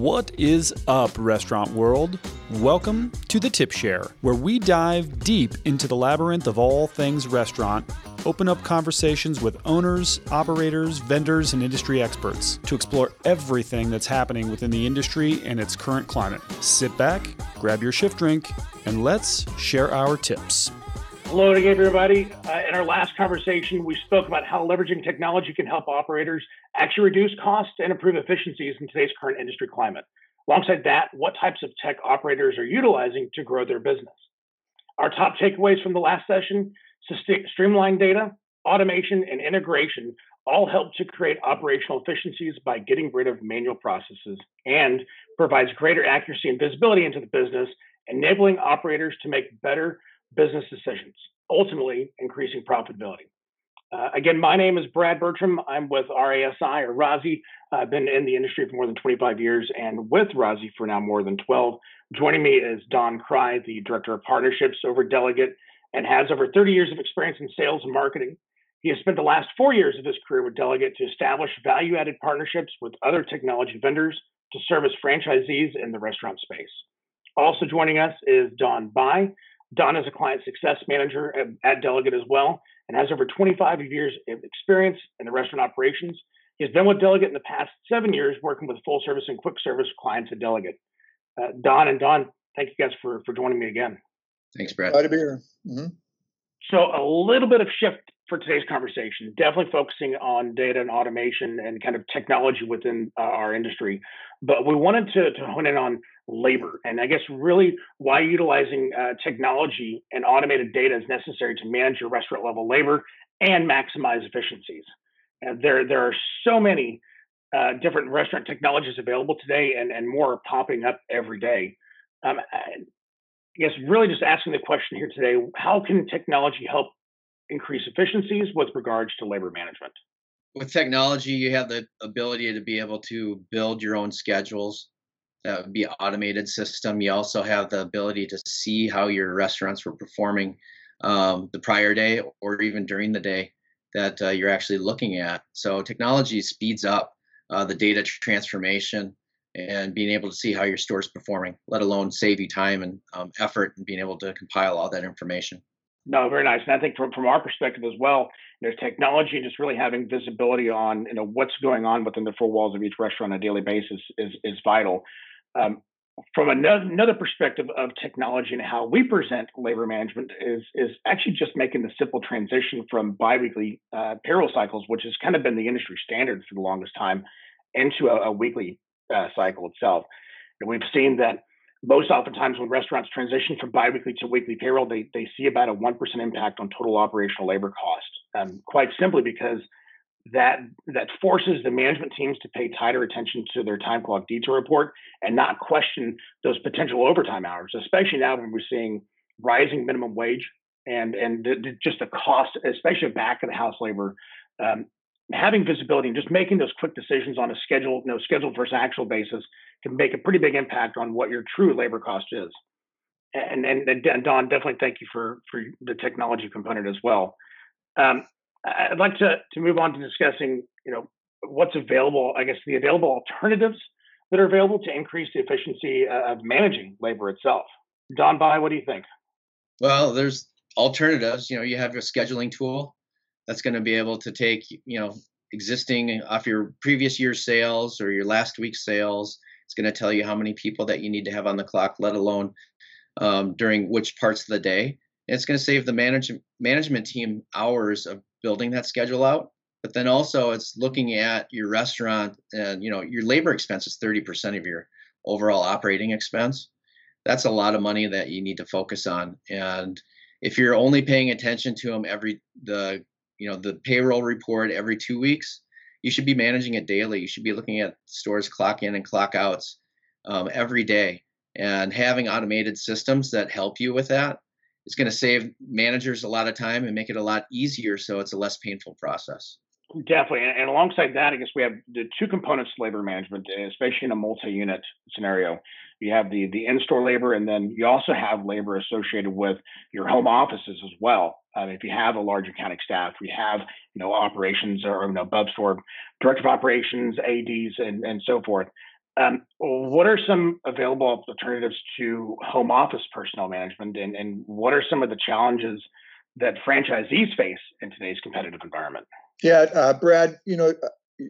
What is up, restaurant world? Welcome to the Tip Share, where we dive deep into the labyrinth of all things restaurant, open up conversations with owners, operators, vendors, and industry experts to explore everything that's happening within the industry and its current climate. Sit back, grab your shift drink, and let's share our tips. Hello again, everybody. Uh, in our last conversation, we spoke about how leveraging technology can help operators actually reduce costs and improve efficiencies in today's current industry climate. Alongside that, what types of tech operators are utilizing to grow their business? Our top takeaways from the last session streamline data, automation, and integration all help to create operational efficiencies by getting rid of manual processes and provides greater accuracy and visibility into the business, enabling operators to make better business decisions, ultimately increasing profitability. Uh, again, my name is Brad Bertram. I'm with RASI or RASI. I've been in the industry for more than 25 years and with RASI for now more than 12. Joining me is Don Cry, the Director of Partnerships over Delaget, and has over 30 years of experience in sales and marketing. He has spent the last four years of his career with Delaget to establish value added partnerships with other technology vendors to service franchisees in the restaurant space. Also joining us is Don Bai. Don is a client success manager at, at Delaget as well and has over 25 years of experience in the restaurant operations. He has been with Delaget in the past seven years, working with full service and quick service clients at Delaget. Uh, Don and Don, thank you guys for, for joining me again. Thanks, Brad. Glad to be here. Mm-hmm. So, a little bit of shift for today's conversation, definitely focusing on data and automation and kind of technology within uh, our industry. But we wanted to, to hone in on labor. And I guess really why utilizing uh, technology and automated data is necessary to manage your restaurant level labor and maximize efficiencies. And there, there are so many uh, different restaurant technologies available today and, and more are popping up every day. Um, I guess really just asking the question here today, how can technology help increase efficiencies with regards to labor management? With technology, you have the ability to be able to build your own schedules, would be automated system. You also have the ability to see how your restaurants were performing um, the prior day or even during the day that uh, you're actually looking at. So technology speeds up uh, the data transformation and being able to see how your store's performing, let alone save you time and um, effort and being able to compile all that information. No, very nice. And I think from, from our perspective as well, there's technology and just really having visibility on you know what's going on within the four walls of each restaurant on a daily basis is is vital. Um, from another, another perspective of technology and how we present labor management is is actually just making the simple transition from biweekly uh, payroll cycles, which has kind of been the industry standard for the longest time, into a, a weekly uh, cycle itself. And we've seen that most oftentimes when restaurants transition from biweekly to weekly payroll, they, they see about a 1% impact on total operational labor cost. Um, quite simply because that that forces the management teams to pay tighter attention to their time clock detail report and not question those potential overtime hours, especially now when we're seeing rising minimum wage and and the, the, just the cost, especially back of the house labor. Um, having visibility and just making those quick decisions on a schedule, you know, scheduled versus actual basis can make a pretty big impact on what your true labor cost is. And and, and Don, definitely thank you for for the technology component as well. Um, I'd like to to move on to discussing, you know, what's available. I guess the available alternatives that are available to increase the efficiency uh, of managing labor itself. Don Bai, what do you think? Well, there's alternatives. You know, you have your scheduling tool that's going to be able to take, you know, existing off your previous year's sales or your last week's sales. It's going to tell you how many people that you need to have on the clock, let alone um, during which parts of the day. It's going to save the manage- management team hours of building that schedule out but then also it's looking at your restaurant and you know your labor expense is 30% of your overall operating expense. That's a lot of money that you need to focus on. And if you're only paying attention to them every the you know the payroll report every two weeks you should be managing it daily. You should be looking at stores clock in and clock outs um, every day. And having automated systems that help you with that is going to save managers a lot of time and make it a lot easier so it's a less painful process. Definitely. And, alongside that, I guess we have the two components to labor management, especially in a multi unit scenario. You have the, the in store labor, and then you also have labor associated with your home offices as well. Um, if you have a large accounting staff, we have you know operations or you know, above store director of operations, ADs, and, and so forth. Um, what are some available alternatives to home office personnel management, and, and what are some of the challenges that franchisees face in today's competitive environment? Yeah, uh, Brad, you know,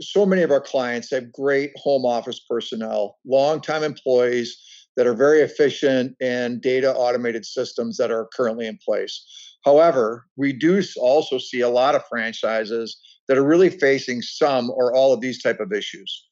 so many of our clients have great home office personnel, long-time employees that are very efficient and data automated systems that are currently in place. However, we do also see a lot of franchises that are really facing some or all of these type of issues.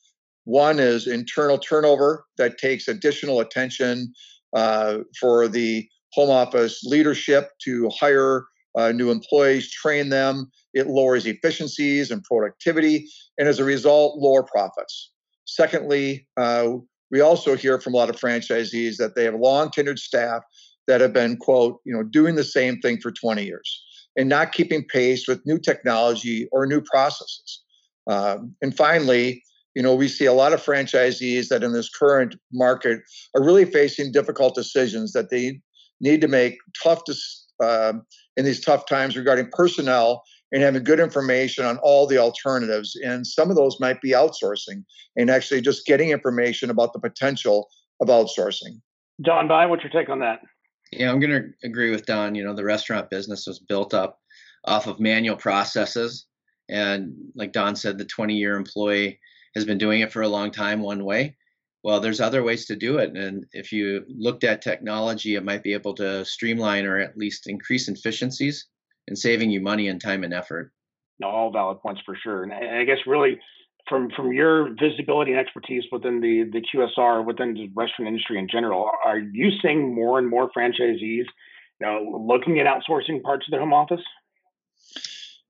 One is internal turnover that takes additional attention uh, for the home office leadership to hire uh, new employees, train them. It lowers efficiencies and productivity, and as a result, lower profits. Secondly, uh, we also hear from a lot of franchisees that they have long tenured staff that have been, quote, you know, doing the same thing for 20 years and not keeping pace with new technology or new processes. Um, and finally, you know, we see a lot of franchisees that in this current market are really facing difficult decisions that they need to make tough to, uh, in these tough times regarding personnel and having good information on all the alternatives. And some of those might be outsourcing and actually just getting information about the potential of outsourcing. Don Dye, what's your take on that? Yeah, I'm going to agree with Don. You know, the restaurant business was built up off of manual processes. And like Don said, the 20 year employee has been doing it for a long time one way. Well, there's other ways to do it. And if you looked at technology, it might be able to streamline or at least increase efficiencies and saving you money and time and effort. No, all valid points for sure. And I guess really from from your visibility and expertise within the the QSR within the restaurant industry in general, are you seeing more and more franchisees, you know, looking at outsourcing parts of their home office?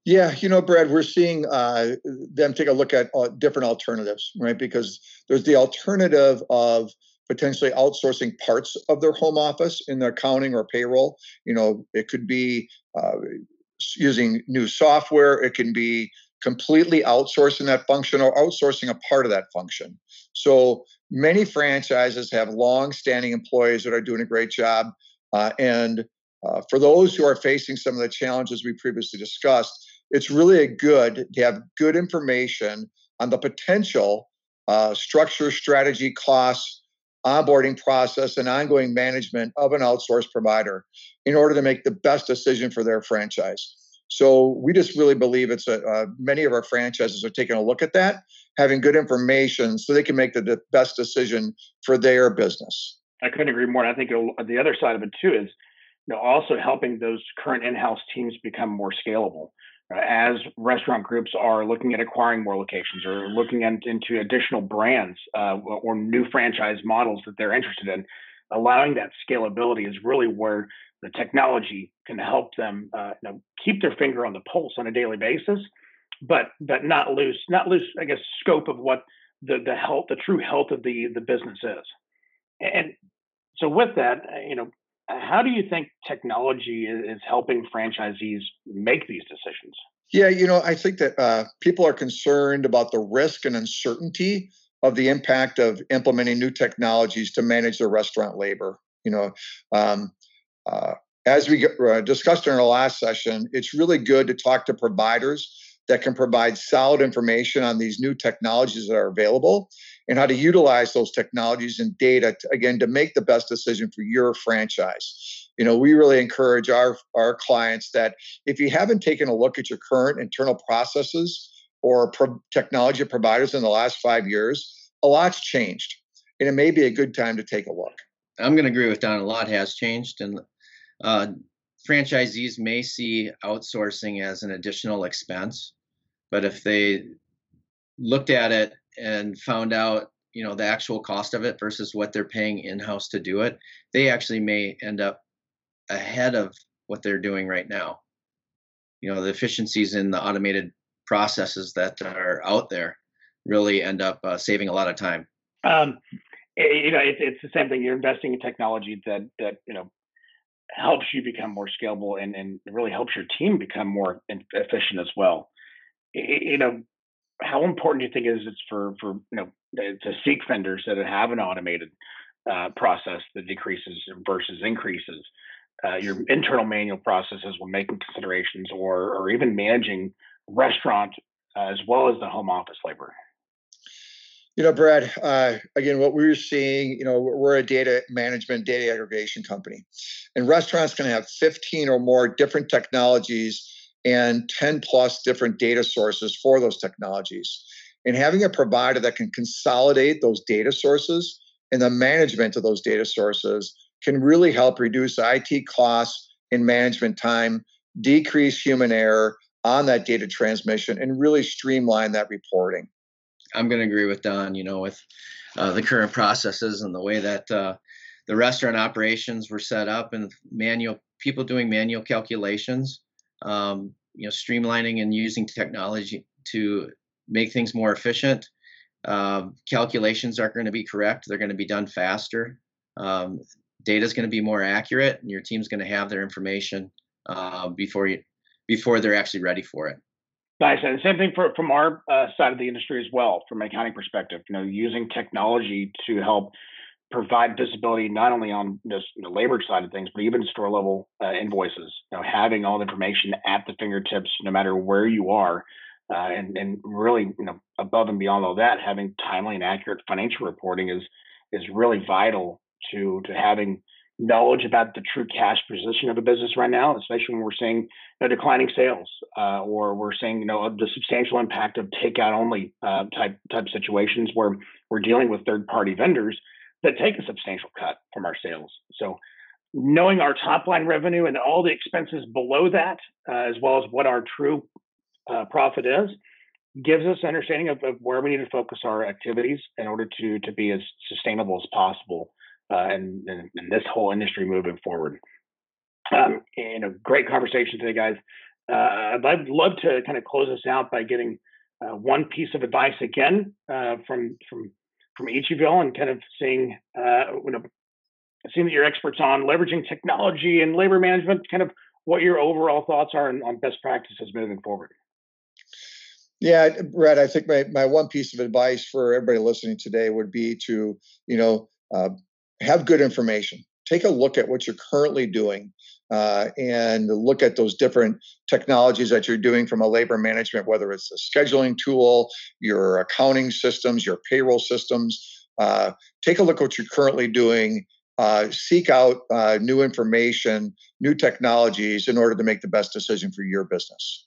Yeah, you know, Brad, we're seeing uh, them take a look at uh, different alternatives, right? Because there's the alternative of potentially outsourcing parts of their home office in their accounting or payroll. You know, it could be uh, using new software. It can be completely outsourcing that function or outsourcing a part of that function. So many franchises have long-standing employees that are doing a great job, uh, and uh, for those who are facing some of the challenges we previously discussed, it's really a good to have good information on the potential uh, structure, strategy, costs, onboarding process, and ongoing management of an outsourced provider in order to make the best decision for their franchise. So we just really believe it's a uh, many of our franchises are taking a look at that, having good information so they can make the, the best decision for their business. I couldn't agree more. And I think the other side of it too is, you know, also helping those current in-house teams become more scalable as restaurant groups are looking at acquiring more locations or looking at, into additional brands uh, or new franchise models that they're interested in, allowing that scalability is really where the technology can help them uh, you know, keep their finger on the pulse on a daily basis, but but not lose not lose I guess scope of what the the health the true health of the the business is. And so with that, you know, how do you think technology is helping franchisees make these decisions? Yeah, you know, I think that uh, people are concerned about the risk and uncertainty of the impact of implementing new technologies to manage their restaurant labor. You know, um, uh, as we uh, discussed in our last session, it's really good to talk to providers that can provide solid information on these new technologies that are available and how to utilize those technologies and data to, again to make the best decision for your franchise. You know we really encourage our our clients that if you haven't taken a look at your current internal processes or pro- technology providers in the last five years a lot's changed and it may be a good time to take a look. I'm going to agree with don a lot has changed and uh, franchisees may see outsourcing as an additional expense but if they looked at it and found out you know the actual cost of it versus what they're paying in-house to do it they actually may end up ahead of what they're doing right now. You know the efficiencies in the automated processes that are out there really end up uh, saving a lot of time. Um, you know it's, it's the same thing. You're investing in technology that that you know helps you become more scalable and, and really helps your team become more efficient as well. You know how important do you think is it for for you know to seek vendors that have an automated uh, process that decreases versus increases? Uh, your internal manual processes when making considerations or or even managing restaurant uh, as well as the home office labor You know, Brad, uh, again, what we're seeing, you know, we're a data management, data aggregation company. And restaurants can have 15 or more different technologies and 10 plus different data sources for those technologies. And having a provider that can consolidate those data sources and the management of those data sources can really help reduce IT costs and management time, decrease human error on that data transmission, and really streamline that reporting. I'm going to agree with Don. You know, with uh, the current processes and the way that uh, the restaurant operations were set up, and manual people doing manual calculations, um, you know, streamlining and using technology to make things more efficient. Um, calculations are going to be correct; they're going to be done faster. Um, Data is going to be more accurate, and your team's going to have their information uh, before you before they're actually ready for it. Nice, and same thing for, from our uh, side of the industry as well, from an accounting perspective. You know, using technology to help provide visibility not only on the labor side of things, but even store level uh, invoices. You know, having all the information at the fingertips, no matter where you are, uh, and and really, you know, above and beyond all that, having timely and accurate financial reporting is is really vital to to having knowledge about the true cash position of a business right now, especially when we're seeing you know, declining sales uh, or we're seeing you know the substantial impact of takeout only uh, type type situations where we're dealing with third party vendors that take a substantial cut from our sales. So knowing our top line revenue and all the expenses below that, uh, as well as what our true uh, profit is, gives us an understanding of, of, where we need to focus our activities in order to to be as sustainable as possible uh, and, and, and, this whole industry moving forward. Um, and a great conversation today, guys. Uh, I'd love to kind of close this out by getting uh, one piece of advice again uh, from from from each of y'all, and kind of seeing uh, you know, seeing that you're experts on leveraging technology and labor management. Kind of what your overall thoughts are on, on best practices moving forward. Yeah, Brad, I think my, my one piece of advice for everybody listening today would be to, you know, uh, have good information. Take a look at what you're currently doing uh, and look at those different technologies that you're doing from a labor management, whether it's a scheduling tool, your accounting systems, your payroll systems. Uh, take a look at what you're currently doing. Uh, seek out uh, new information, new technologies in order to make the best decision for your business.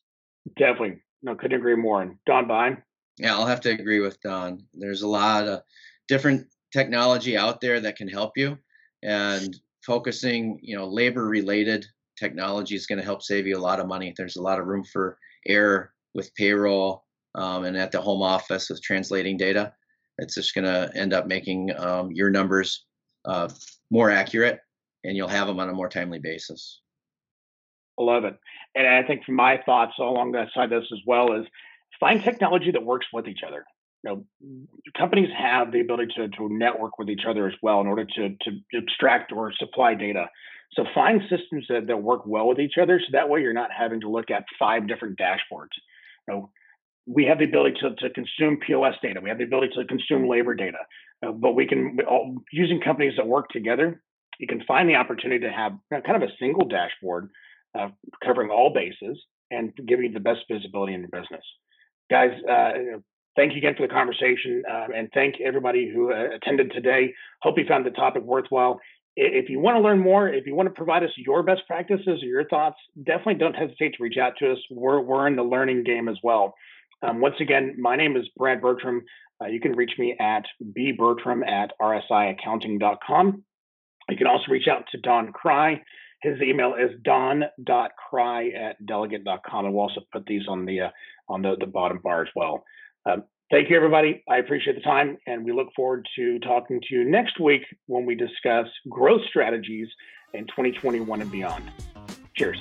Definitely. No, couldn't agree more. And Don Bine? Yeah, I'll have to agree with Don. There's a lot of different technology out there that can help you and focusing you know labor related technology is going to help save you a lot of money. There's a lot of room for error with payroll um, and at the home office with translating data. It's just going to end up making um, your numbers uh, more accurate and you'll have them on a more timely basis. I love it. And i think my thoughts along that side of this as well is find technology that works with each other you know, companies have the ability to, to network with each other as well in order to, to extract or supply data. So find systems that, that work well with each other. So that way you're not having to look at five different dashboards. You know, we have the ability to, to consume POS data. We have the ability to consume labor data, uh, but we can all, using companies that work together. You can find the opportunity to have kind of a single dashboard uh, covering all bases and giving you the best visibility in your business. Guys, uh, thank you again for the conversation um, and thank everybody who uh, attended today. Hope you found the topic worthwhile. If you want to learn more, if you want to provide us your best practices or your thoughts, definitely don't hesitate to reach out to us. We're, we're in the learning game as well. Um, once again, my name is Brad Bertram. Uh, you can reach me at bbertram at rsiaccounting.com. You can also reach out to Don Cry. His email is don.cry at delaget.com. And we'll also put these on the uh, on the, the bottom bar as well. Um, thank you, everybody. I appreciate the time, and we look forward to talking to you next week when we discuss growth strategies in 2021 and beyond. Cheers.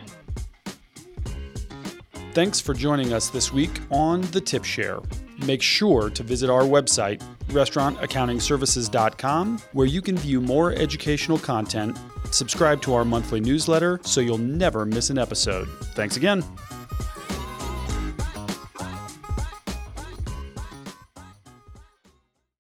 Thanks for joining us this week on the Tip Share. Make sure to visit our website, restaurantaccountingservices.com, where you can view more educational content, subscribe to our monthly newsletter so you'll never miss an episode. Thanks again.